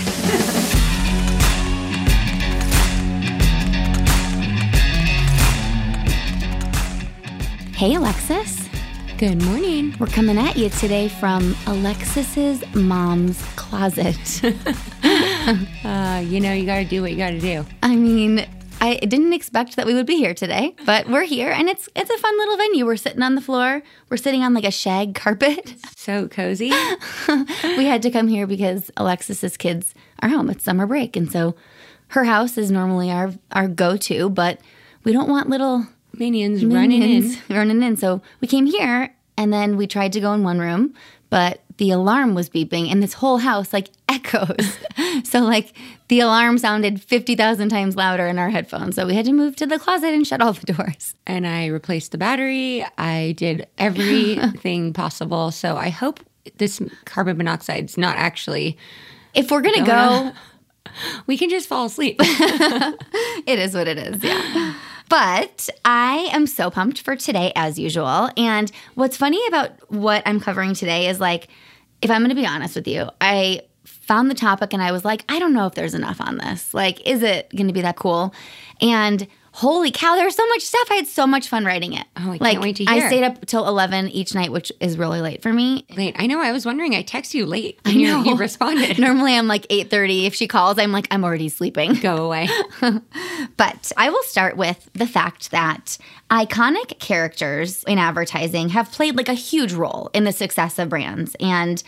Hey, Alexis. Good morning. We're coming at you today from Alexis's mom's closet. Uh, you know, you got to do what you got to do. I mean, I didn't expect that we would be here today, but we're here and it's it's a fun little venue. We're sitting on the floor. We're sitting on like a shag carpet. So cozy. we had to come here because Alexis's kids are home. It's summer break, and so her house is normally our our go to, but we don't want little Minions, running in. running in. So we came here, and then we tried to go in one room, but the alarm was beeping, and this whole house like echoes. so like the alarm sounded fifty thousand times louder in our headphones. So we had to move to the closet and shut all the doors. And I replaced the battery. I did everything possible. So I hope this carbon monoxide's not actually, If we're gonna Going go, we can just fall asleep. it is what it is. Yeah. But I am so pumped for today, as usual. And what's funny about what I'm covering today is like, if I'm going to be honest with you, I found the topic and I was like, I don't know if there's enough on this. Like, is it going to be that cool? And holy cow, there's so much stuff. I had so much fun writing it. Oh, I can't wait to hear. I stayed up till 11 each night, which is really late for me. late. I know. I was wondering. I text you late. I and you- know. You responded. Normally I'm like 8:30. If she calls, I'm like, I'm already sleeping. Go away. But I will start with the fact that iconic characters in advertising have played like a huge role in the success of brands. And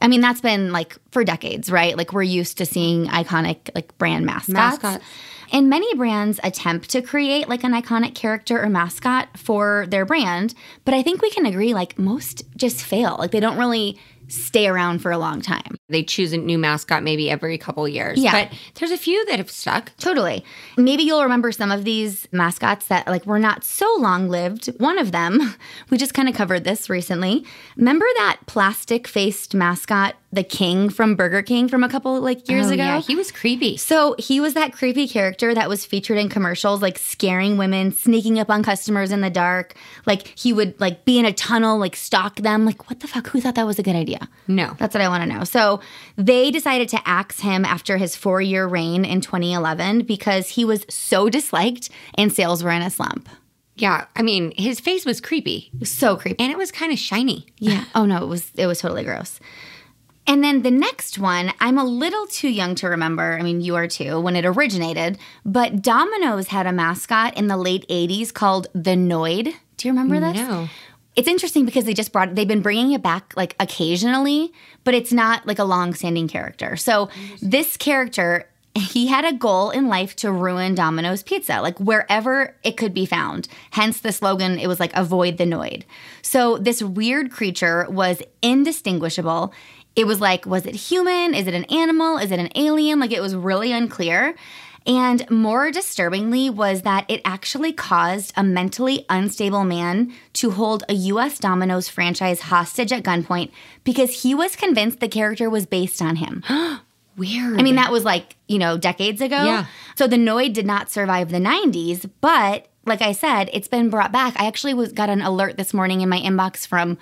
I mean, that's been like for decades, right? Like we're used to seeing iconic like brand mascots. Mascots. And many brands attempt to create like an iconic character or mascot for their brand, but I think we can agree like most just fail. Like they don't really stay around for a long time. They choose a new mascot maybe every couple years. Yeah. But there's a few that have stuck. Totally. Maybe you'll remember some of these mascots that like were not so long lived. One of them, we just kind of covered this recently. Remember that plastic faced mascot, the King from Burger King from a couple like years Oh, ago? Yeah, he was creepy. So he was that creepy character that was featured in commercials, like scaring women, sneaking up on customers in the dark. Like he would like be in a tunnel, like stalk them. Like what the fuck? Who thought that was a good idea? No. That's what I want to know. So they decided to axe him after his four year reign in 2011 because he was so disliked and sales were in a slump. Yeah. I mean, his face was creepy was so creepy. and it was kind of shiny. Yeah. Oh no, it was it was totally gross. And then the next one, I'm a little too young to remember. I mean, you are too, when it originated. But Domino's had a mascot in the late 80s called the Noid. Do you remember this? No. It's interesting because they just brought they've been bringing it back like occasionally, but it's not like a long-standing character. So this character he had a goal in life to ruin Domino's pizza, like wherever it could be found. Hence the slogan, it was like avoid the Noid. So this weird creature was indistinguishable. It was like, was it human? Is it an animal? Is it an alien? Like it was really unclear. And more disturbingly was that it actually caused a mentally unstable man to hold a US Domino's franchise hostage at gunpoint because he was convinced the character was based on him. Weird. I mean, that was like, you know, decades ago. Yeah. So the Noid did not survive the 90s, but like I said, it's been brought back. I actually was got an alert this morning in my inbox from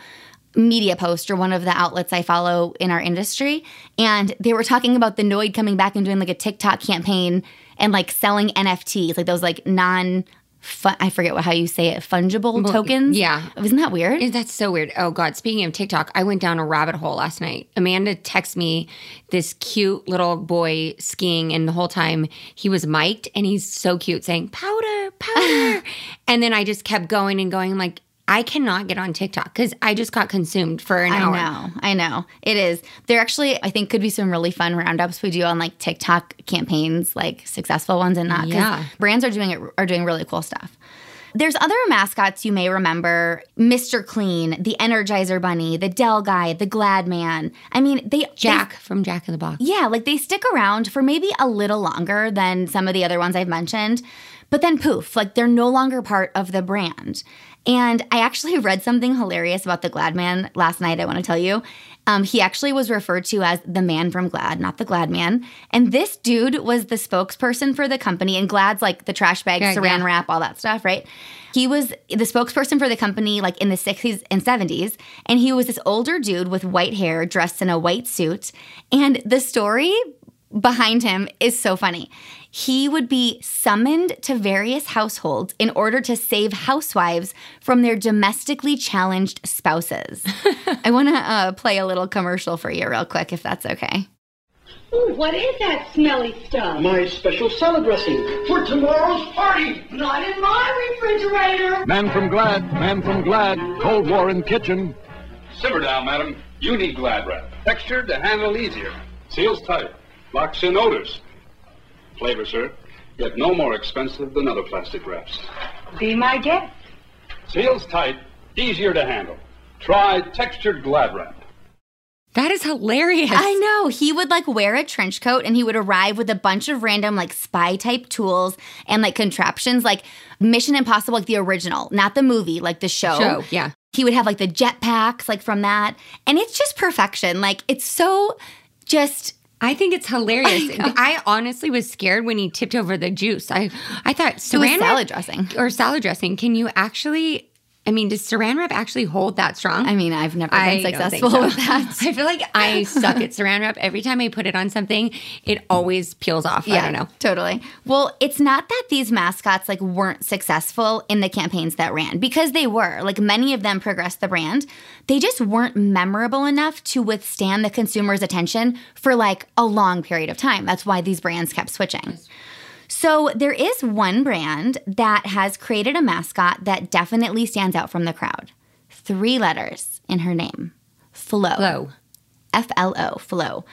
Media Post or one of the outlets I follow in our industry. And they were talking about the Noid coming back and doing like a TikTok campaign and like selling NFTs, like those like non fun, I forget what how you say it, fungible tokens. yeah. Isn't that weird? That's so weird. Oh God! Speaking of TikTok, I went down a rabbit hole last night. Amanda texted me this cute little boy skiing, and the whole time he was mic'd, and he's so cute, saying "powder, powder," and then I just kept going and going. I'm like, I cannot get on TikTok because I just got consumed for an I hour. I know, I know. It is. There actually, I think, could be some really fun roundups we do on like TikTok campaigns, like successful ones and not. Yeah. brands are doing it are doing really cool stuff. There's other mascots you may remember Mr. Clean, the Energizer Bunny, the Dell Guy, the Glad Man. I mean, they Jack from Jack in the Box. yeah, like they stick around for maybe a little longer than some of the other ones I've mentioned, but then poof, like they're no longer part of the brand. And I actually read something hilarious about the Glad Man last night, I want to tell you. Um, he actually was referred to as the man from Glad, not the Glad Man. And this dude was the spokesperson for the company, and Glad's like the trash bag, Yeah, saran yeah. wrap, all that stuff, right? He was the spokesperson for the company like in the 60s and 70s. And he was this older dude with white hair dressed in a white suit. And the story behind him is so funny. He would be summoned to various households in order to save housewives from their domestically challenged spouses. I want to uh, play a little commercial for you, real quick, if that's okay. Ooh, what is that smelly stuff? My special salad dressing for tomorrow's party. Not in my refrigerator. Man from Glad, man from Glad, Cold War in kitchen. Simmer down, madam. You need Glad Wrap. Textured to handle easier. Seals tight. Locks in odors. Flavor, sir. Yet no more expensive than other plastic wraps. Be my guest. Seals tight. Easier to handle. Try textured Glad Wrap. That is hilarious. I know. He would like wear a trench coat and he would arrive with a bunch of random like spy type tools and like contraptions like Mission Impossible, like the original, not the movie, like the show. Show, yeah. He would have like the jet packs, like from that. And it's just perfection. Like it's so just I think it's hilarious. I, honestly was scared when he tipped over the juice. I I thought was salad dressing. or salad dressing. Can you actually? I mean, does saran wrap actually hold that strong? I mean, I've never been don't successful so. with that. I feel like I suck at saran wrap. Every time I put it on something, it always peels off. I don't know. Totally. Well, it's not that these mascots like weren't successful in the campaigns that ran because they were. Like many of them progressed the brand. They just weren't memorable enough to withstand the consumer's attention for like a long period of time. That's why these brands kept switching. So there is one brand that has created a mascot that definitely stands out from the crowd. Three letters in her name. Flo. Flow. F L O, flow.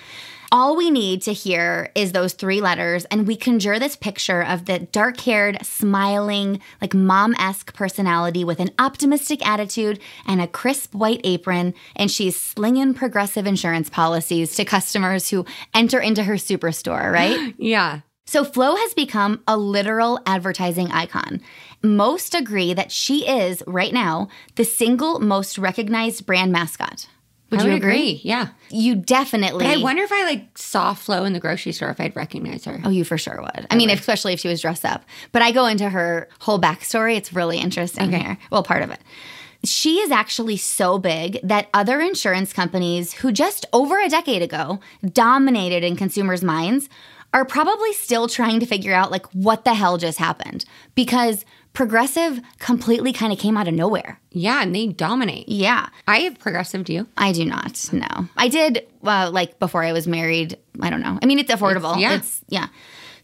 All we need to hear is those three letters, and we conjure this picture of the dark haired, smiling, like mom esque personality with an optimistic attitude and a crisp white apron. And she's slinging progressive insurance policies to customers who enter into her superstore, right? Yeah. So Flo has become a literal advertising icon. Most agree that she is, right now, the single most recognized brand mascot. Would I you would agree? agree. Yeah. You definitely. But I wonder if I like saw Flo in the grocery store if I'd recognize her. Oh, you for sure would. I mean, especially if she was dressed up. But I go into her whole backstory. It's really interesting here. Well, part of it. She is actually so big that other insurance companies who just over a decade ago dominated in consumers' minds are probably still trying to figure out like what the hell just happened because Progressive completely kind of came out of nowhere. Yeah, and they dominate. Yeah. I have progressive. Do you? I do not. No, I did uh, like before I was married. I don't know. I mean, it's affordable. It's- yeah. It's yeah.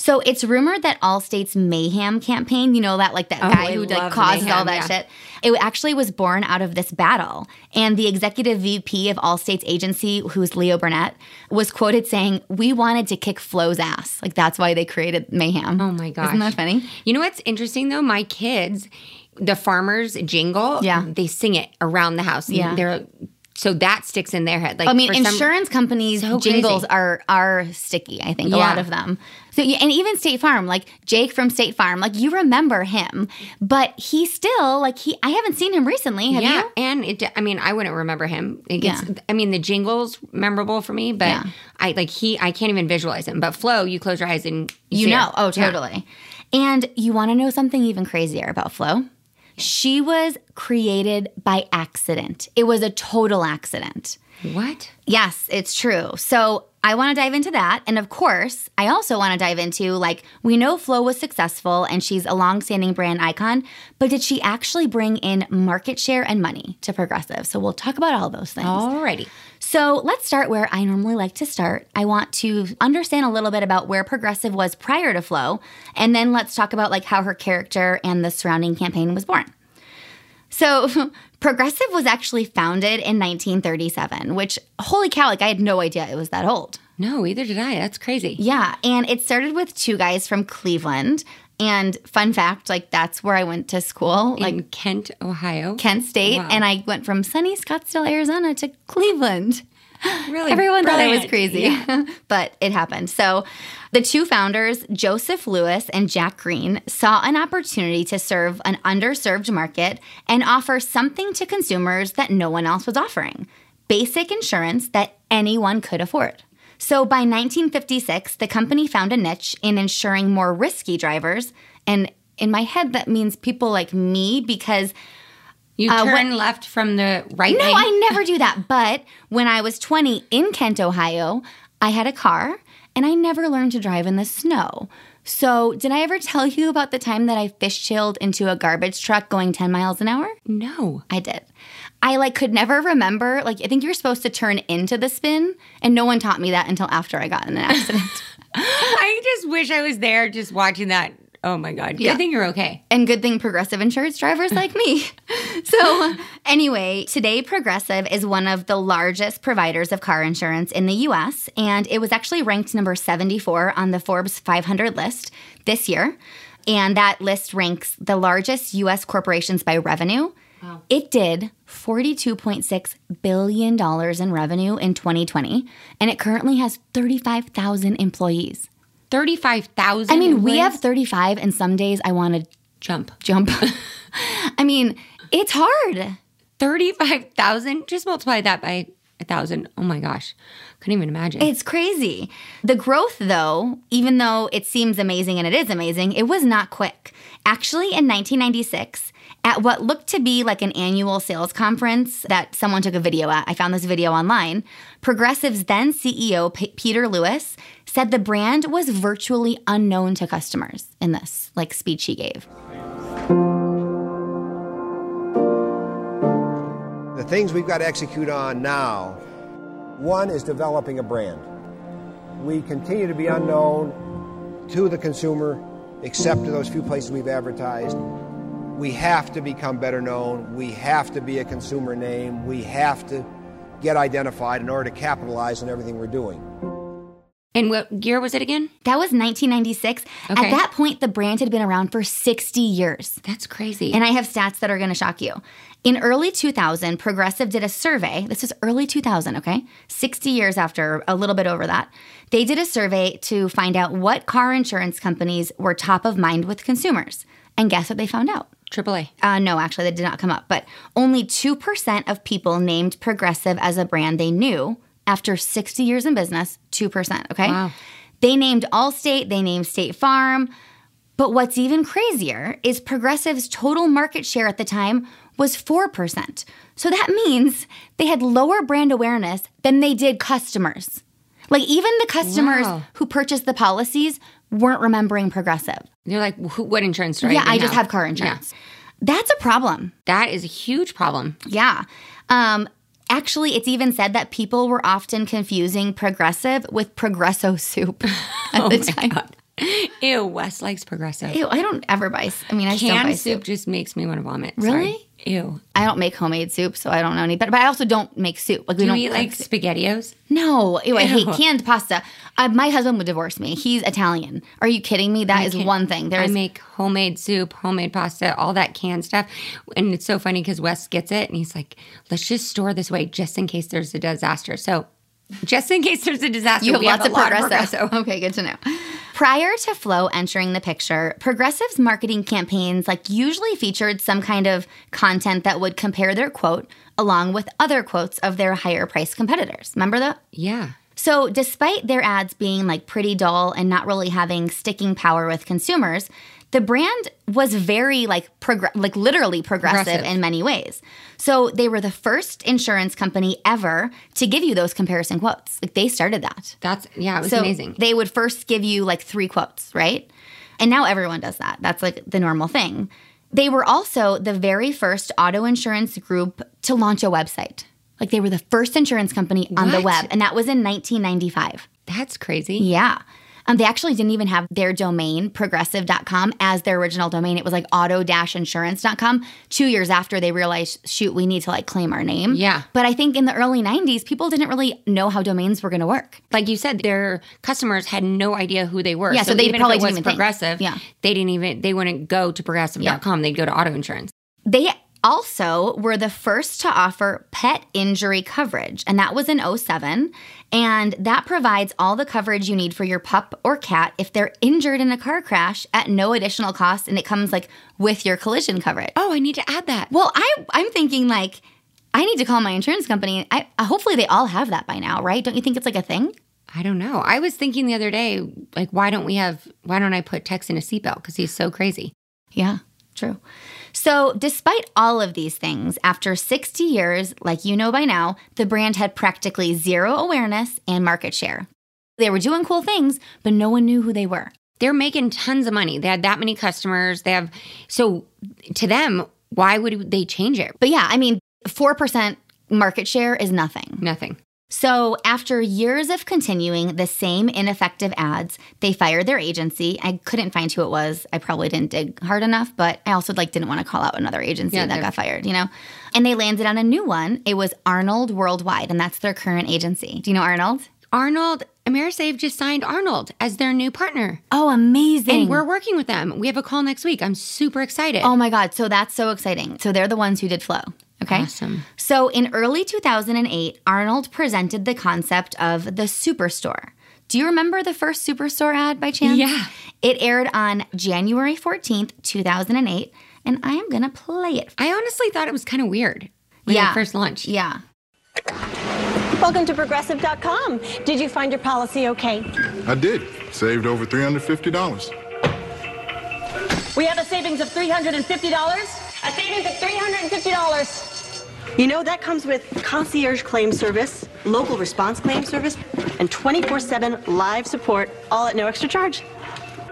So it's rumored that Allstate's Mayhem campaign, you know that like that Oh, guy I who like causes all that yeah. shit. It actually was born out of this battle. And the executive VP of Allstate's agency, who's Leo Burnett, was quoted saying, "We wanted to kick Flo's ass. Like that's why they created Mayhem." Oh my gosh. Isn't that funny? You know what's interesting though? My kids, the farmers jingle, Yeah. they sing it around the house. Yeah. They're so that sticks in their head. Like I mean, for some- insurance companies' So jingles crazy. are are sticky. I think a lot of them. So, and even State Farm, like Jake from State Farm, like you remember him, but he still like he. I haven't seen him recently. Have yeah, you? and it. I mean, I wouldn't remember him. It gets, Yeah. I mean, the jingles memorable for me, but Yeah. I like he. I can't even visualize him. But Flo, you close your eyes and you, You know. Oh, Yeah. totally. And you want to know something even crazier about Flo? She was created by accident. It was a total accident. What? Yes, it's true. So I want to dive into that. And of course, I also want to dive into like, we know Flo was successful and she's a long-standing brand icon, but did she actually bring in market share and money to Progressive? So we'll talk about all those things. Alrighty. So let's start where I normally like to start. I want to understand a little bit about where Progressive was prior to Flo, and then let's talk about like how her character and the surrounding campaign was born. So, Progressive was actually founded in 1937, which holy cow, like I had no idea it was that old. No, either did I. That's crazy. Yeah, and it started with two guys from Cleveland, And fun fact, like that's where I went to school, like Kent, Ohio. Kent State, Wow. and I went from sunny Scottsdale, Arizona to Cleveland. Really Everyone thought I was brilliant. crazy, but it happened. So, the two founders, Joseph Lewis and Jack Green, saw an opportunity to serve an underserved market and offer something to consumers that no one else was offering basic insurance that anyone could afford. So, by 1956, the company found a niche in insuring more risky drivers. And in my head, that means people like me because You Uh, turn left from the right no, lane. I never do that. But when I was 20 in Kent, Ohio, I had a car and I never learned to drive in the snow. So, did I ever tell you about the time that I fishtailed into a garbage truck going 10 miles an hour? No. I did. I like could never remember. Like I think you're supposed to turn into the spin, and no one taught me that until after I got in an accident. I just wish I was there just watching that. Oh my God. Yeah. I think you're okay. and good thing progressive insurance drivers like me. So, anyway, today Progressive is one of the largest providers of car insurance in the US, and it was actually ranked number 74 on the Forbes 500 list this year. And that list ranks the largest US corporations by revenue. It did $42.6 billion in revenue in 2020, and it currently has 35,000 employees. 35,000. I mean, we have 35, and some days I want to jump. jump. I mean, it's hard. 35,000. Just multiply that by a thousand. Oh my gosh. Couldn't even imagine. It's crazy. The growth, though, even though it seems amazing and it is amazing, it was not quick. Actually, in 1996, at what looked to be like an annual sales conference that someone took a video at, I found this video online. Progressive's then CEO, P- Peter Lewis, said the brand was virtually unknown to customers in this like speech he gave. The things we've got to execute on now one is developing a brand. We continue to be unknown to the consumer, except to those few places we've advertised. We have to become better known. We have to be a consumer name. We have to get identified in order to capitalize on everything we're doing. and what year was it again? That was 1996. Okay. At that point, the brand had been around for 60 years. That's crazy. And I have stats that are going to shock you. In early 2000, Progressive did a survey. This is early 2000, okay? 60 years after, a little bit over that. They did a survey to find out what car insurance companies were top of mind with consumers. And guess what they found out? AAA. Uh, no, actually, that did not come up. But only 2% of people named Progressive as a brand they knew after 60 years in business. 2%, okay? Wow. They named Allstate, they named State Farm. But what's even crazier is Progressive's total market share at the time was 4%. So that means they had lower brand awareness than they did customers. Like even the customers Wow. who purchased the policies weren't remembering Progressive. They're like, who, what insurance do I yeah, I just have car insurance. Yeah. That's a problem. That is a huge problem. Yeah. Um, actually, it's even said that people were often confusing Progressive with Progresso soup at Oh the time. Ew, Wes likes progressive. Ew, I don't ever buy. I mean, I don't buy soup. soup just makes me want to vomit. Really? Sorry. Ew. I don't make homemade soup, so I don't know any better. But I also don't make soup. Like we Do you don't eat like SpaghettiOs? No, ew, I hate canned pasta. Uh, my husband would divorce me. He's Italian. Are you kidding me? That is can't- one thing. There's I make homemade soup, homemade pasta, all that canned stuff. And it's so funny because Wes gets it and he's like, let's just store this away just in case there's a disaster. So, just in case there's a disaster, You have lots a of lot progressive. Okay, good to know. Prior to Flo entering the picture, Progressive's marketing campaigns like usually featured some kind of content that would compare their quote along with other quotes of their higher priced competitors. Remember that? Yeah. So, despite their ads being like pretty dull and not really having sticking power with consumers, the brand was very like progr- like literally progressive, Progressive. in many ways. So, they were the first insurance company ever to give you those comparison quotes. Like they started that. That's, yeah, it was So amazing. They would first give you like three quotes, right? And now everyone does that. That's like the normal thing. They were also the very first auto insurance group to launch a website. Like they were the first insurance company on the web, and that was in 1995. That's crazy. Yeah. Um, they actually didn't even have their domain, progressive.com, as their original domain. It was like auto insurance.com. Two years after they realized, shoot, we need to like claim our name. Yeah. But I think in the early 90s, people didn't really know how domains were going to work. Like you said, their customers had no idea who they were. Yeah, so they even probably was didn't even think. progressive. Yeah. they didn't even they wouldn't go to progressive.com. They'd go to auto insurance. They also we were the first to offer pet injury coverage, and that was in 07. And that provides all the coverage you need for your pup or cat if they're injured in a car crash at no additional cost, and it comes like with your collision coverage. Oh, I need to add that. Well, I I'm thinking like I need to call my insurance company. I hopefully they all have that by now, right? Don't you think it's like a thing? I don't know. I was thinking the other day, like, why don't we have? Why don't I put Tex in a seatbelt? Because he's so crazy. Yeah, true. So, despite all of these things, after 60 years, like you know by now, the brand had practically zero awareness and market share. They were doing cool things, but no one knew who they were. They're making tons of money. They had that many customers. They have so to them, why would they change it? But yeah, I mean, 4% market share is nothing. Nothing. So, after years of continuing the same ineffective ads, they fired their agency. I couldn't find who it was. I probably didn't dig hard enough, but I also like didn't want to call out another agency Yeah, that got fired, you know. And they landed on a new one. It was Arnold Worldwide, and that's their current agency. Do you know Arnold? Arnold, Amerisave just signed Arnold as their new partner. Oh, amazing. And we're working with them. We have a call next week. I'm super excited. Oh my God. So that's so exciting. So they're the ones who did Flo. Okay. Awesome. So in early 2008, Arnold presented the concept of the Superstore. Do you remember the first Superstore ad by chance? Yeah. It aired on January 14th, 2008, and I am going to play it. I honestly thought it was kind of weird when Yeah. it first launched. Yeah. Welcome to progressive.com. Did you find your policy okay? I did. Saved over $350. We have a savings of $350. A savings of $350. You know, that comes with concierge claim service, local response claim service, and 24 7 live support, all at no extra charge.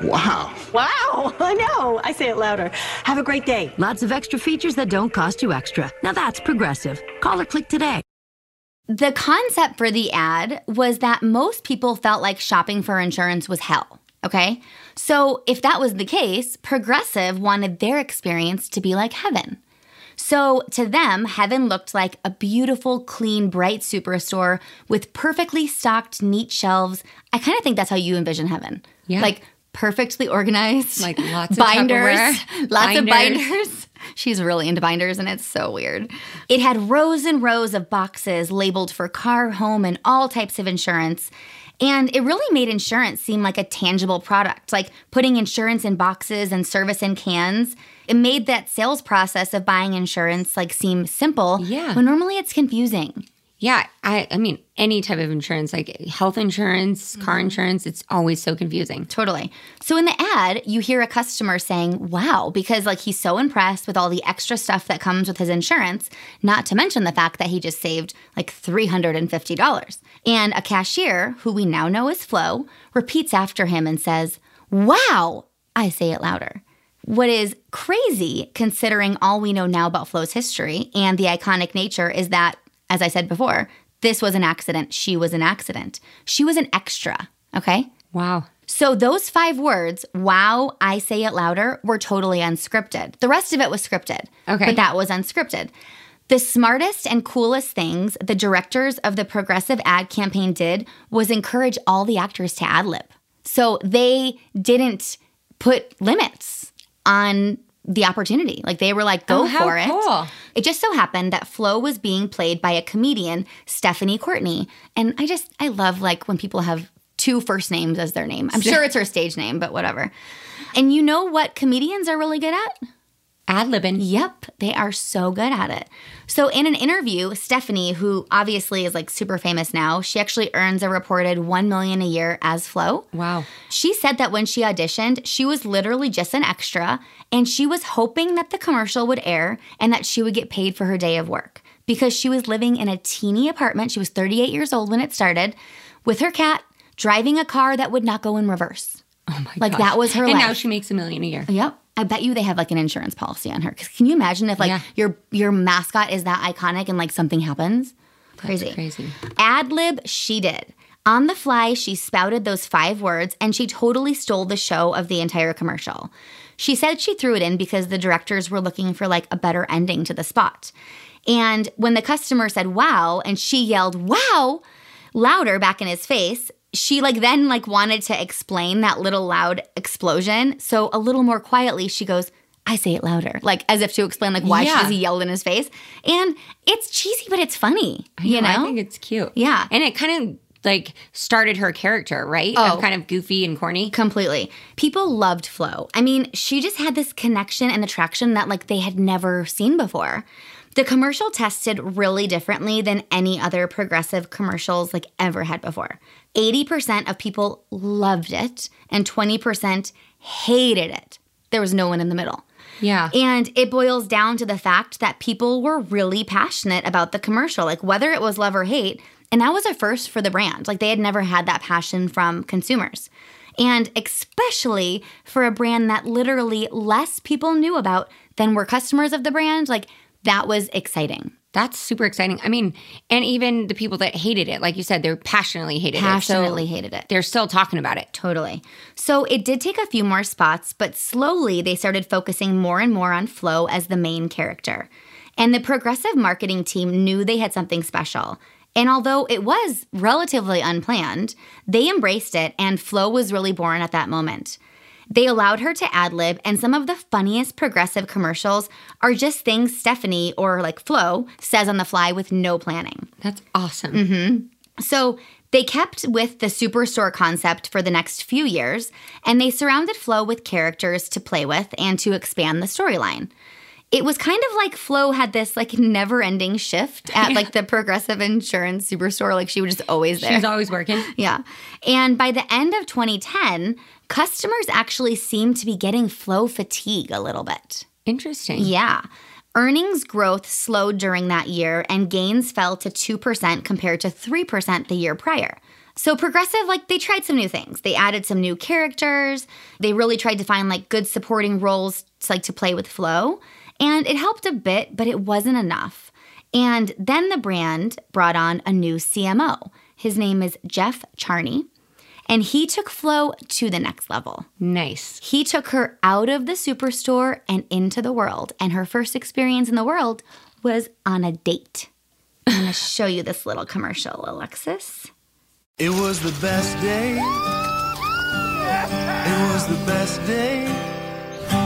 Wow. Wow, I know. I say it louder. Have a great day. Lots of extra features that don't cost you extra. Now that's progressive. Call or click today. The concept for the ad was that most people felt like shopping for insurance was hell. Okay. So if that was the case, Progressive wanted their experience to be like heaven. So to them, heaven looked like a beautiful, clean, bright superstore with perfectly stocked, neat shelves. I kind of think that's how you envision heaven. Yeah. Like perfectly organized. Like lots of binders. Lots of binders. She's really into binders and it's so weird. It had rows and rows of boxes labeled for car, home, and all types of insurance. And it really made insurance seem like a tangible product, like putting insurance in boxes and service in cans. It made that sales process of buying insurance like seem simple. Yeah. When normally it's confusing. Yeah, I, I mean, any type of insurance, like health insurance, car mm-hmm. insurance, it's always so confusing. Totally. So in the ad, you hear a customer saying, wow, because like he's so impressed with all the extra stuff that comes with his insurance, not to mention the fact that he just saved like $350. And a cashier, who we now know is Flo, repeats after him and says, wow, I say it louder. What is crazy, considering all we know now about Flo's history and the iconic nature, is that, as I said before, this was an accident. She was an accident. She was an extra, okay? Wow. So those five words, wow, I say it louder, were totally unscripted. The rest of it was scripted. Okay. But that was unscripted. The smartest and coolest things the directors of the progressive ad campaign did was encourage all the actors to ad lib. So they didn't put limits on the opportunity. Like they were like, go Oh, for it. cool. It just so happened that Flo was being played by a comedian, Stephanie Courtney. And I just, I love like when people have two first names as their name. I'm sure it's her stage name, but whatever. And you know what comedians are really good at? Ad libbing. Yep, they are so good at it. So in an interview, Stephanie, who obviously is like super famous now, she actually earns a reported 1 million a year as Flo. Wow. She said that when she auditioned, she was literally just an extra and she was hoping that the commercial would air and that she would get paid for her day of work because she was living in a teeny apartment. She was 38 years old when it started with her cat, driving a car that would not go in reverse. Oh my God. Like gosh. that was her And life. now she makes a million a year. Yep. I bet you they have like an insurance policy on her. 'Cause can you imagine if like Yeah. your your mascot is that iconic and like something happens? Crazy. crazy. Ad lib, she did. On the fly, she spouted those five words and she totally stole the show of the entire commercial. She said she threw it in because the directors were looking for like a better ending to the spot. And when the customer said wow and she yelled wow louder back in his face, she like then like wanted to explain that little loud explosion. So a little more quietly she goes, I say it louder, like as if to explain like why Yeah. she yelled in his face. And it's cheesy, but it's funny. You know? I think it's cute. Yeah. And it kind of like started her character, right? Oh. Of kind of goofy and corny. Completely. People loved Flo. I mean, she just had this connection and attraction that like they had never seen before. The commercial tested really differently than any other progressive commercials like ever had before. 80% of people loved it and 20% hated it. There was no one in the middle. Yeah. And it boils down to the fact that people were really passionate about the commercial, like whether it was love or hate. And that was a first for the brand. Like they had never had that passion from consumers. And especially for a brand that literally less people knew about than were customers of the brand, like that was exciting. That's super exciting. I mean, and even the people that hated it, like you said, they're passionately hated Passionately it. So hated it. They're still talking about it. Totally. So it did take a few more spots, but slowly they started focusing more and more on Flo as the main character. And the progressive marketing team knew they had something special. And although it was relatively unplanned, they embraced it, and Flo was really born at that moment. They allowed her to ad lib, and some of the funniest progressive commercials are just things Stephanie or like Flo says on the fly with no planning. That's awesome. Mm-hmm. So they kept with the superstore concept for the next few years, and they surrounded Flo with characters to play with and to expand the storyline. It was kind of like Flo had this like never-ending shift at like the progressive insurance superstore. Like she was just always there. She was always working. Yeah. And by the end of 2010, customers actually seem to be getting Flo fatigue a little bit. Interesting. Yeah. Earnings growth slowed during that year and gains fell to 2% compared to 3% the year prior. So Progressive like they tried some new things. They added some new characters. They really tried to find like good supporting roles to, like to play with Flo. and it helped a bit, but it wasn't enough. And then the brand brought on a new CMO. His name is Jeff Charney, and he took Flo to the next level. Nice. He took her out of the superstore and into the world. And her first experience in the world was on a date. I'm going to show you this little commercial, Alexis. It was the best day. It was the best day.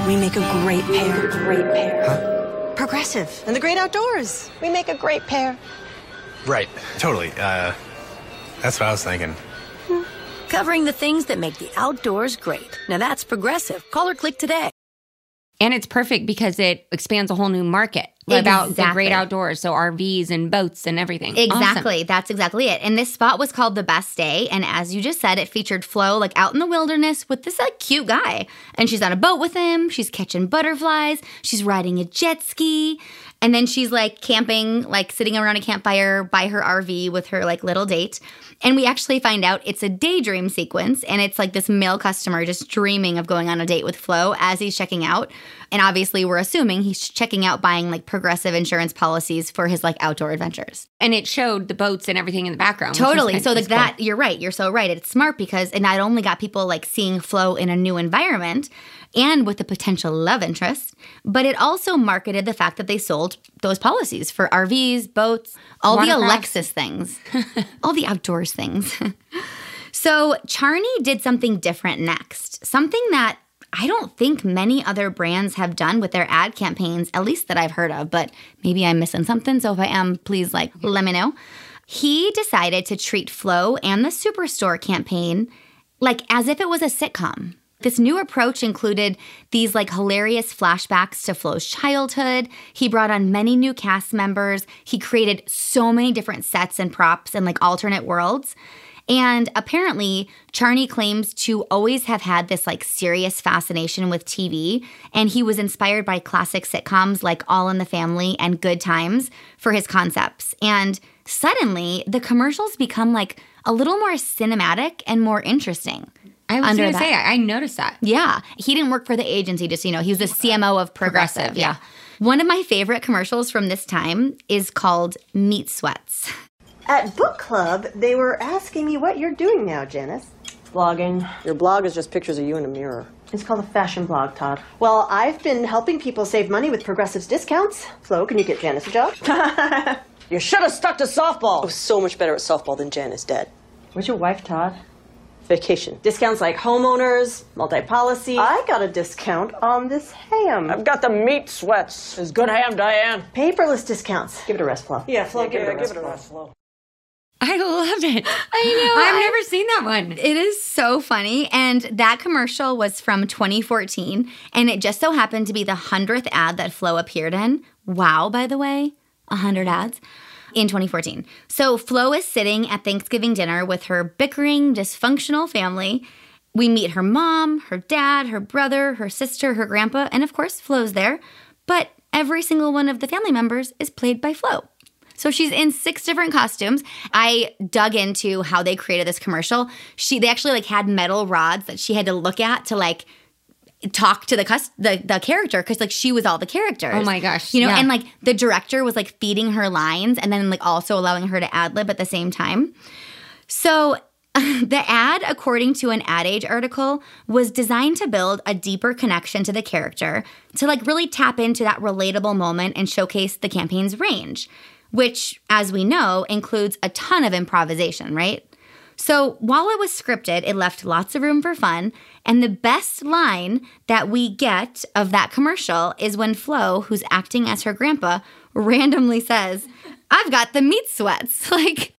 We make a great pair. A Great pair. Progressive and the great outdoors. We make a great pair. Right, totally. Uh, that's what I was thinking. Covering the things that make the outdoors great. Now that's progressive. Call or click today. And it's perfect because it expands a whole new market about the great outdoors. So RVs and boats and everything. Awesome. Exactly. That's exactly it. And this spot was called The Best Day. And as you just said, it featured Flo like out in the wilderness with this like cute guy. And she's on a boat with him. She's catching butterflies. She's riding a jet ski. And then she's like camping, like sitting around a campfire by her RV with her like little date. And we actually find out it's a daydream sequence. And it's like this male customer just dreaming of going on a date with Flo as he's checking out. And obviously, we're assuming he's checking out buying like progressive insurance policies for his like outdoor adventures. And it showed the boats and everything in the background. Totally. So like cool. that, you're right. You're so right. It's smart because it not only got people like seeing Flo in a new environment and with a potential love interest, but it also marketed the fact that they sold those policies for RVs, boats, all the Alexis things, all the outdoors things. so Charney did something different next, something that I don't think many other brands have done with their ad campaigns, at least that I've heard of, but maybe I'm missing something. So if I am, please like let me know. He decided to treat Flo and the Superstore campaign like as if it was a sitcom. This new approach included these like hilarious flashbacks to Flo's childhood. He brought on many new cast members. He created so many different sets and props and like alternate worlds. And apparently, Charney claims to always have had this like serious fascination with TV, and he was inspired by classic sitcoms like All in the Family and Good Times for his concepts. And suddenly, the commercials become like a little more cinematic and more interesting. I was going to say, I noticed that. Yeah. He didn't work for the agency, just you know. He was the CMO of Progressive. Progressive, yeah. One of my favorite commercials from this time is called Meat Sweats. At book club, they were asking me what you're doing now, Janice. Blogging. Your blog is just pictures of you in a mirror. It's called a fashion blog, Todd. Well, I've been helping people save money with Progressive's discounts. Flo, can you get Janice a job? you should have stuck to softball. I was so much better at softball than Janice dead. Where's your wife, Todd? Vacation. Discounts like homeowners, multi-policy. I got a discount on this ham. I've got the meat sweats. It's good ham, Diane. Paperless discounts. Give it a rest, Flo. Yeah, Flo, give, it, a rest, give it a rest, Flo. I love it. I know. I've I- never seen that one. It is so funny. And that commercial was from 2014. And it just so happened to be the 100th ad that Flo appeared in. Wow, by the way, 100 ads in 2014. So Flo is sitting at Thanksgiving dinner with her bickering, dysfunctional family. We meet her mom, her dad, her brother, her sister, her grandpa, and of course, Flo's there. But every single one of the family members is played by Flo. So she's in six different costumes. I dug into how they created this commercial. She they actually like had metal rods that she had to look at to like talk to the cus- the, the character because like she was all the characters. Oh my gosh, You know, yeah. and like the director was like feeding her lines and then like also allowing her to ad lib at the same time. So the ad, according to an Ad Age article, was designed to build a deeper connection to the character, to like really tap into that relatable moment and showcase the campaign's range, which, as we know, includes a ton of improvisation, right? So while it was scripted, it left lots of room for fun. And the best line that we get of that commercial is when Flo, who's acting as her grandpa, randomly says, I've got the meat sweats. Like,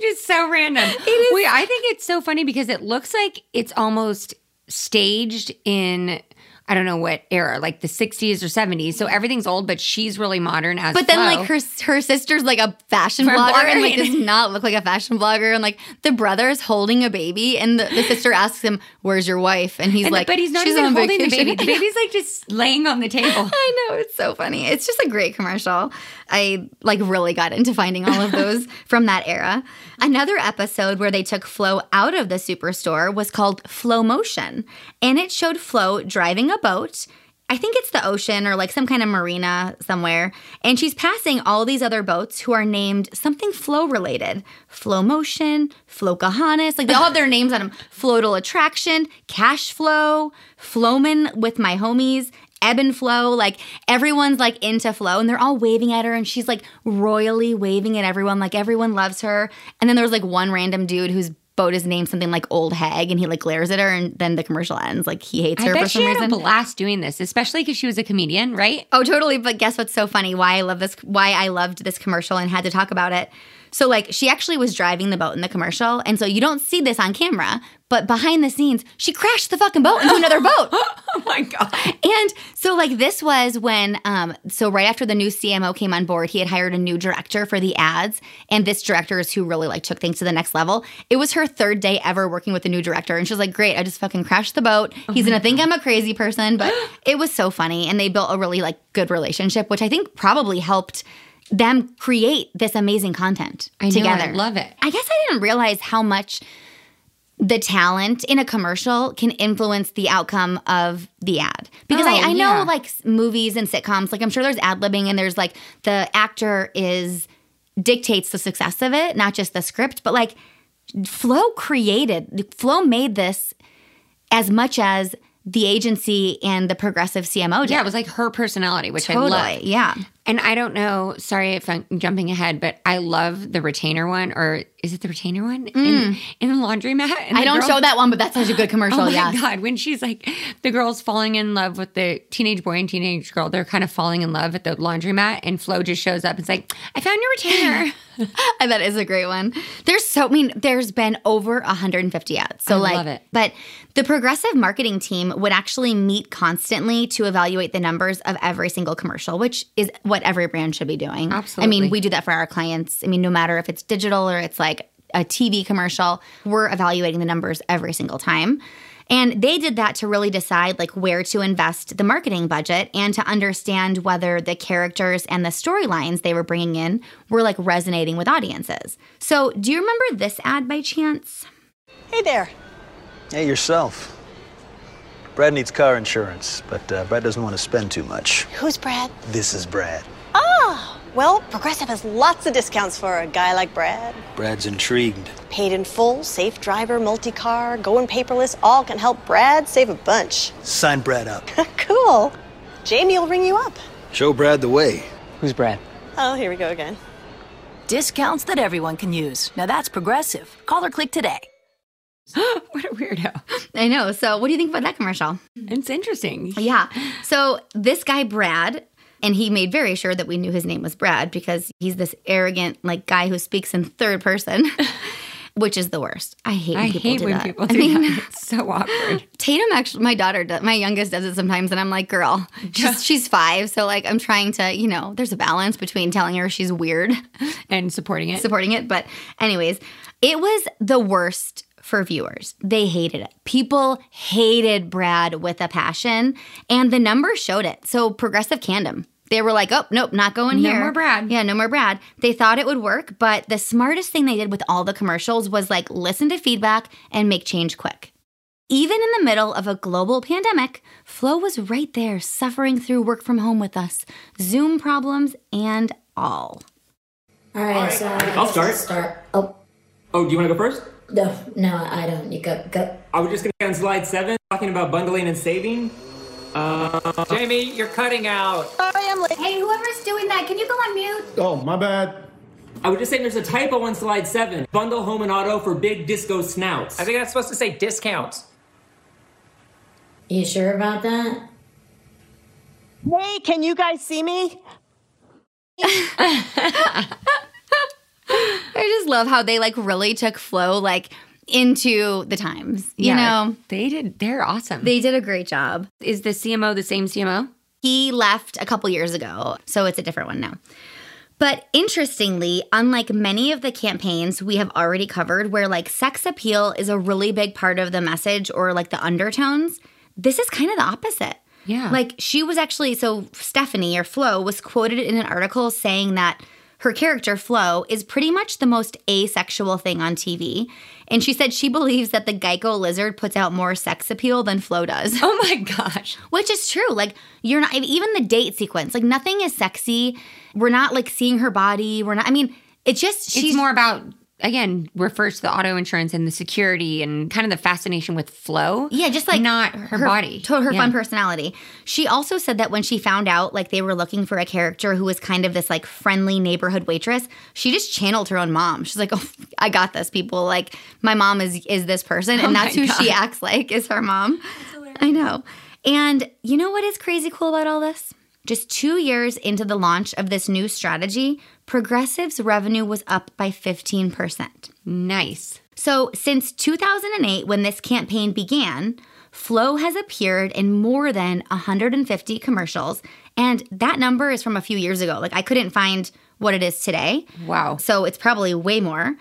Just so random. Is. Wait, I think it's so funny because it looks like it's almost staged in I don't know what era, like the 60s or 70s. So everything's old, but she's really modern as But then, Flo. like her her sister's like a fashion For blogger, and like does not look like a fashion blogger. And like the brother is holding a baby, and the, the sister asks him, "Where's your wife?" And he's And- like, but he's not "She's even on holding the baby. The baby's like just laying on the table. I know it's so funny. It's just a great commercial. I like really got into finding all of those from that era. Another episode where they took Flo out of the superstore was called Flow Motion, and it showed Flo driving a boat. I think it's the ocean or like some kind of marina somewhere. And she's passing all these other boats who are named something flow related. Flow Motion, Flow Kahanas. Like they all have their names on them. Floatal Attraction, Cash Flow, Flowman with my homies, Ebb and Flow. Like everyone's like into Flow and they're all waving at her and she's like royally waving at everyone. Like everyone loves her. And then there was like one random dude whose boat is named something like Old Hag and he like glares at her and then the commercial ends. Like he hates I her bet for she some had reason. a blast doing this, especially because she was a comedian, right? Oh, totally. But guess what's so funny? Why I love this, why I loved this commercial and had to talk about it. So, like, she actually was driving the boat in the commercial. And so you don't see this on camera, but behind the scenes, she crashed the fucking boat into another boat. oh my God. And so, like, this was when, um, so right after the new CMO came on board, he had hired a new director for the ads. And this director is who really, like, took things to the next level. It was her third day ever working with a new director. And she was like, great, I just fucking crashed the boat. He's gonna think I'm a crazy person. But it was so funny. And they built a really, like, good relationship, which I think probably helped them create this amazing content I know, together. I love it. I guess I didn't realize how much the talent in a commercial can influence the outcome of the ad. Because Oh, I, I yeah. know like movies and sitcoms, like I'm sure there's ad libbing and there's like the actor is dictates the success of it, not just the script, but like Flo created, Flo made this as much as the agency and the progressive CMO did. Yeah, it was like her personality, which Totally, I love. yeah. And I don't know, sorry if I'm jumping ahead, but I love the retainer one, or is it the retainer one in, mm. in the laundromat? And I the don't girl- show that one, but that's such a good oh commercial. Oh my yes. god! When she's like, the girl's falling in love with the teenage boy and teenage girl. They're kind of falling in love at the laundromat, and Flo just shows up and's like, "I found your retainer." Uh, that is a great one. There's so I mean, there's been over 150 ads. So I like love it. but the progressive marketing team would actually meet constantly to evaluate the numbers of every single commercial, which is what every brand should be doing. Absolutely. I mean, we do that for our clients. I mean, no matter if it's digital or it's like a TV commercial, we're evaluating the numbers every single time. And they did that to really decide like where to invest the marketing budget and to understand whether the characters and the storylines they were bringing in were like resonating with audiences. So, do you remember this ad by chance? Hey there. Hey, yourself. Brad needs car insurance, but uh, Brad doesn't want to spend too much. Who's Brad? This is Brad. Oh, Well, Progressive has lots of discounts for a guy like Brad. Brad's intrigued. Paid in full, safe driver, multi car, going paperless, all can help Brad save a bunch. Sign Brad up. cool. Jamie will ring you up. Show Brad the way. Who's Brad? Oh, here we go again. Discounts that everyone can use. Now that's Progressive. Call or click today. what a weirdo. I know. So, what do you think about that commercial? It's interesting. Yeah. So, this guy, Brad, and he made very sure that we knew his name was Brad because he's this arrogant, like, guy who speaks in third person. Which is the worst. I hate when I people hate do when that. people I do mean, that. It's so awkward. Tatum actually, my daughter, does, my youngest does it sometimes, and I'm like, girl, she's, she's five, so like I'm trying to, you know, there's a balance between telling her she's weird and supporting it, supporting it. But anyways, it was the worst for viewers. They hated it. People hated Brad with a passion, and the numbers showed it. So progressive canned him. They were like, oh, nope, not going No here. No more Brad. Yeah, no more Brad. They thought it would work, but the smartest thing they did with all the commercials was like listen to feedback and make change quick. Even in the middle of a global pandemic, Flo was right there suffering through work from home with us, Zoom problems and all. All right, so I'll start. Start. Oh Oh, do you want to go first? No, no, I don't. You go, go. I was just going to on slide seven, talking about bundling and saving. Uh, Jamie, you're cutting out. Sorry, I'm late. Hey, whoever's doing that, can you go on mute? Oh, my bad. I was just saying there's a typo on slide seven. Bundle home and auto for big disco snouts. I think that's supposed to say discounts. You sure about that? Hey, can you guys see me? I just love how they like really took Flo like into the times. You Yeah, know, they did. They're awesome. they did a great job. Is the CMO the same CMO? He left a couple years ago, so it's a different one now. But interestingly, unlike many of the campaigns we have already covered, where like sex appeal is a really big part of the message or like the undertones, this is kind of the opposite. Yeah. Like she was actually, so Stephanie or Flo was quoted in an article saying that her character, Flo, is pretty much the most asexual thing on TV. And she said she believes that the Geico lizard puts out more sex appeal than Flo does. Oh my gosh. Which is true. Like, you're not, even the date sequence, like, nothing is sexy. We're not like seeing her body. We're not, I mean, it's just, she's It's more about again refers to the auto insurance and the security and kind of the fascination with Flo. Yeah, just like not her, body, to her Yeah. fun personality. She also said that when she found out like they were looking for a character who was kind of this like friendly neighborhood waitress, she just channeled her own mom. She's like, "Oh, I got this, people. Like my mom is is this person, Oh and that's my who she acts like is her mom." I know. And you know what is crazy cool about all this? Just two years into the launch of this new strategy, Progressive's revenue was up by 15%. Nice. So, since 2008, when this campaign began, Flo has appeared in more than 150 commercials. And that number is from a few years ago. Like, I couldn't find what it is today. Wow. So, it's probably way more.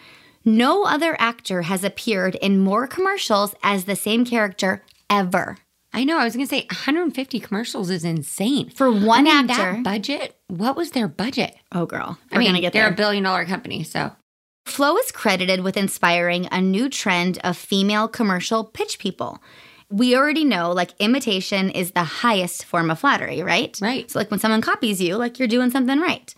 No other actor has appeared in more commercials as the same character ever. I know. I was gonna say 150 commercials is insane For one I mean, actor. That budget. What was their budget? Oh, girl. We're mean, going to get there. they're there. a billion dollar company, so Flo is credited with inspiring a new trend of female commercial pitch people. We already know like imitation is the highest form of flattery, right? Right. So like when someone copies you, like you're doing something right.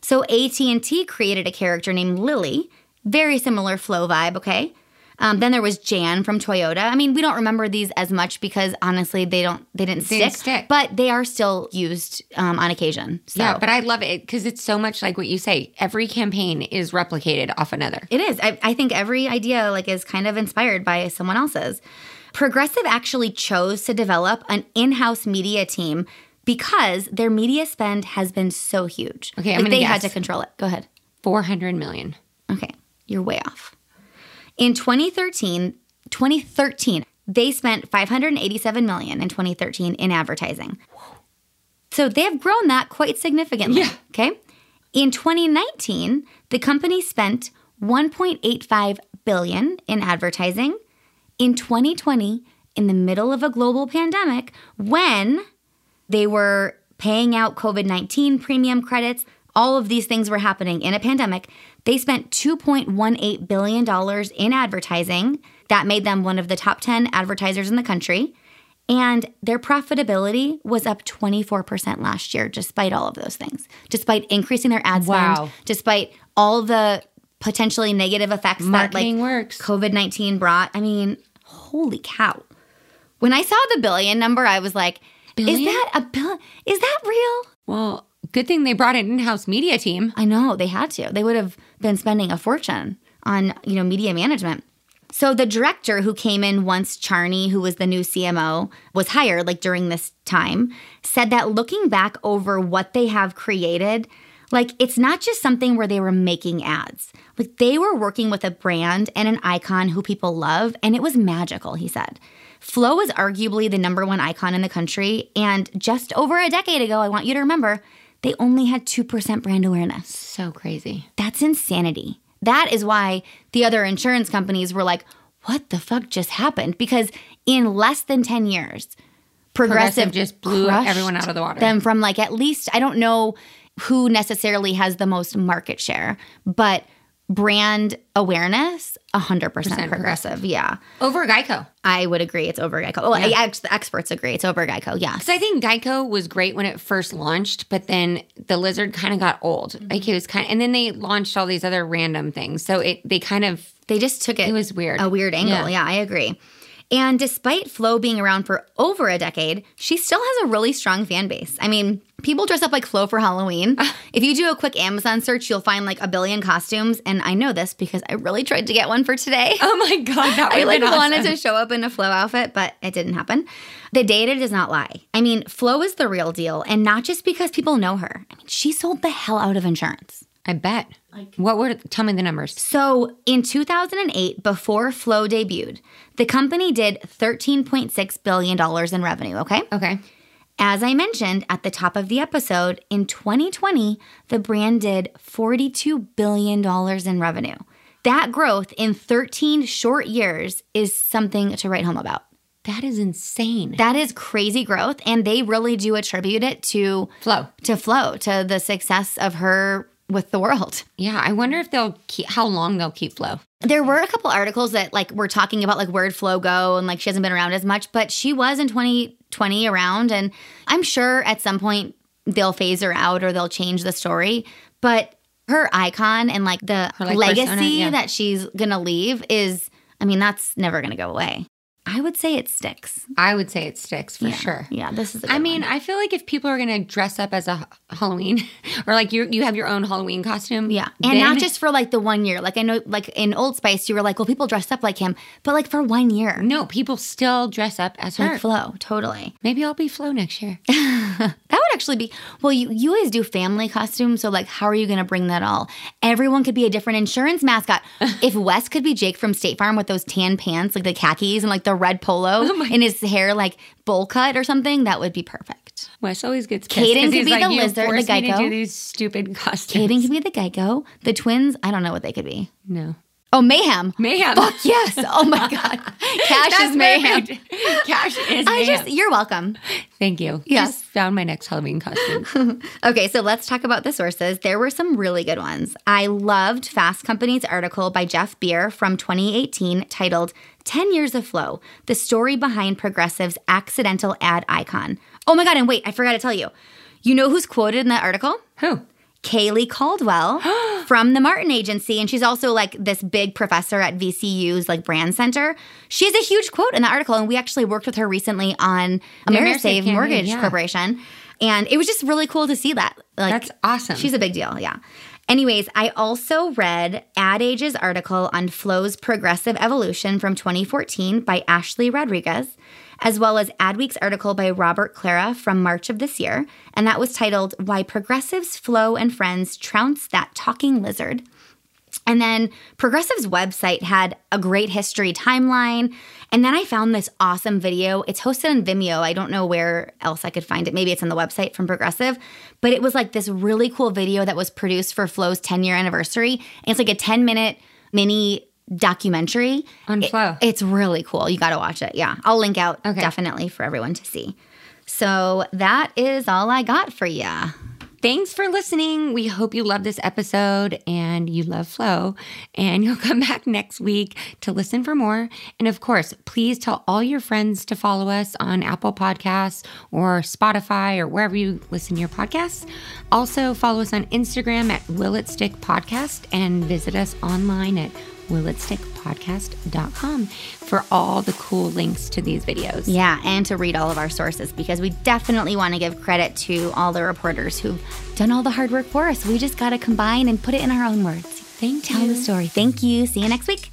So AT&T created a character named Lily, very similar Flo vibe, okay? Um, then there was Jan from Toyota. I mean, we don't remember these as much because honestly, they don't they didn't, They stick, didn't stick. but they are still used um, on occasion. So. yeah. But I love it because it's so much like what you say. Every campaign is replicated off another. It is. I, I think every idea like is kind of inspired by someone else's. Progressive actually chose to develop an in-house media team because their media spend has been so huge. Okay, I'm like they had to control it. Go ahead. 400 million. Okay, you're way off. In 2013, 2013, they spent 587 million in 2013 in advertising. So they have grown that quite significantly. Yeah. Okay. In 2019, the company spent 1.85 billion in advertising. In 2020, in the middle of a global pandemic, when they were paying out COVID 19 premium credits. All of these things were happening in a pandemic. They spent $2.18 billion in advertising. That made them one of the top 10 advertisers in the country. And their profitability was up 24% last year, despite all of those things, despite increasing their ad spend, Wow. despite all the potentially negative effects Marketing that like works. COVID 19 brought. I mean, holy cow. When I saw the billion number, I was like, is that a bill? Is that real? Well, good thing they brought an in-house media team. I know they had to. They would have been spending a fortune on, you know, media management. So the director who came in once Charney, who was the new CMO, was hired like during this time, said that looking back over what they have created, like it's not just something where they were making ads. Like they were working with a brand and an icon who people love, and it was magical, he said. Flo is arguably the number one icon in the country, and just over a decade ago, I want you to remember, they only had 2% brand awareness. So crazy. That's insanity. That is why the other insurance companies were like, what the fuck just happened? Because in less than 10 years, Progressive, Progressive just blew everyone out of the water. Them from like at least, I don't know who necessarily has the most market share, but brand awareness, 100% progressive. Progressive. Yeah. Over Geico. I would agree it's over Geico. Oh, Yeah. I, the experts agree it's over Geico. Yeah. Because I think Geico was great when it first launched, but then the lizard kind of got old. Mm-hmm. Like it was kind of, and then they launched all these other random things. So it they kind of They just took it. It was weird. A weird angle. Yeah. Yeah, I agree. And despite Flo being around for over a decade, she still has a really strong fan base. I mean, people dress up like Flo for Halloween. Ah. if you do a quick Amazon search, you'll find like a billion costumes. And I know this because I really tried to get one for today. oh my god, that I like like wanted to show up in a Flo outfit, but it didn't happen. The data does not lie. I mean, Flo is the real deal, and not just because people know her. I mean, she sold the hell out of insurance. I bet. what were tell me the numbers? So in 2008, before Flo debuted, the company did $13.6 billion in revenue, okay? Okay. As I mentioned at the top of the episode, in 2020, the brand did $42 billion in revenue. That growth in 13 short years is something to write home about. That is insane. That is crazy growth, and they really do attribute it to Flo. to Flo, to the success of her with the world. Yeah, I wonder if they'll keep how long they'll keep Flo. There were a couple articles that like were talking about like where'd Flo go and like she hasn't been around as much, but she was in 2020 around and I'm sure at some point they'll phase her out or they'll change the story. But her icon and like the Her, like, legacy persona, yeah. that she's gonna leave is I mean, that's never gonna go away. I would say it sticks. I would say it sticks for Yeah. sure. Yeah, this is a I mean, one. I feel like if people are gonna dress up as a Halloween, or like you you have your own Halloween costume, Yeah. And not just for like the one year. Like I know like in Old Spice you were like, well, people dressed up like him, but like for one year. no people still dress up as her. Like Flo, totally. Maybe I'll be Flo next year. That would actually be well. You you always do family costumes, so like, how are you going to bring that all? Everyone could be a different insurance mascot. if Wes could be Jake from State Farm with those tan pants, like the khakis and like the red polo, Oh and his hair like bowl cut or something, that would be perfect. Wes always gets pissed. Caden could be like, the "You lizard, the forced me to Geico." do these stupid costumes. Caden could be the Geico. The twins, I don't know what they could be. no Oh, mayhem. mayhem. Fuck yes. Oh my god. Cash That's is mayhem. perfect. Cash is I mayhem. just you're welcome. Thank you. Yes. Just found my next Halloween costume. Okay, so let's talk about the sources. There were some really good ones. I loved Fast Company's article by Jeff Beer from 2018 titled 10 Years of Flo The Story Behind Progressive's Accidental Ad Icon. Oh my God, and wait, I forgot to tell you. You know who's quoted in that article? Who? Kaylee Caldwell from the Martin Agency. And she's also like this big professor at VCU's like brand center. She has a huge quote in the article. And we actually worked with her recently on Amerisave Amerisave Mortgage yeah. Corporation. And it was just really cool to see that. Like That's awesome. She's a big deal, yeah. Anyways, I also read Ad Age's article on Flo's progressive evolution from 2014 by Ashley Rodriguez, as well as Adweek's article by Robert Klara from March of this year, and that was titled Why Progressives Flo and Friends Trounce That Talking Lizard. And then Progressive's website had a great history timeline. And then I found this awesome video. It's hosted on Vimeo. I don't know where else I could find it. Maybe it's on the website from Progressive. But it was like this really cool video that was produced for Flo's 10 year anniversary. And it's like a 10 minute mini documentary On It- Flo. it's really cool. You got to watch it. Yeah. I'll link out Okay. definitely for everyone to see. So that is all I got for ya. Thanks for listening. We hope you love this episode and you love Flo. and you'll come back next week to listen for more. And of course, please tell all your friends to follow us on Apple Podcasts or Spotify or wherever you listen to your podcasts. Also, follow us on Instagram at Will It Stick Podcast and visit us online at willitstickpodcast.com for all the cool links to these videos. Yeah, and to read all of our sources because we definitely want to give credit to all the reporters who've done all the hard work for us. We just got to combine and put it in our own words. Thank Tell you. the story. Thank you. See you next week.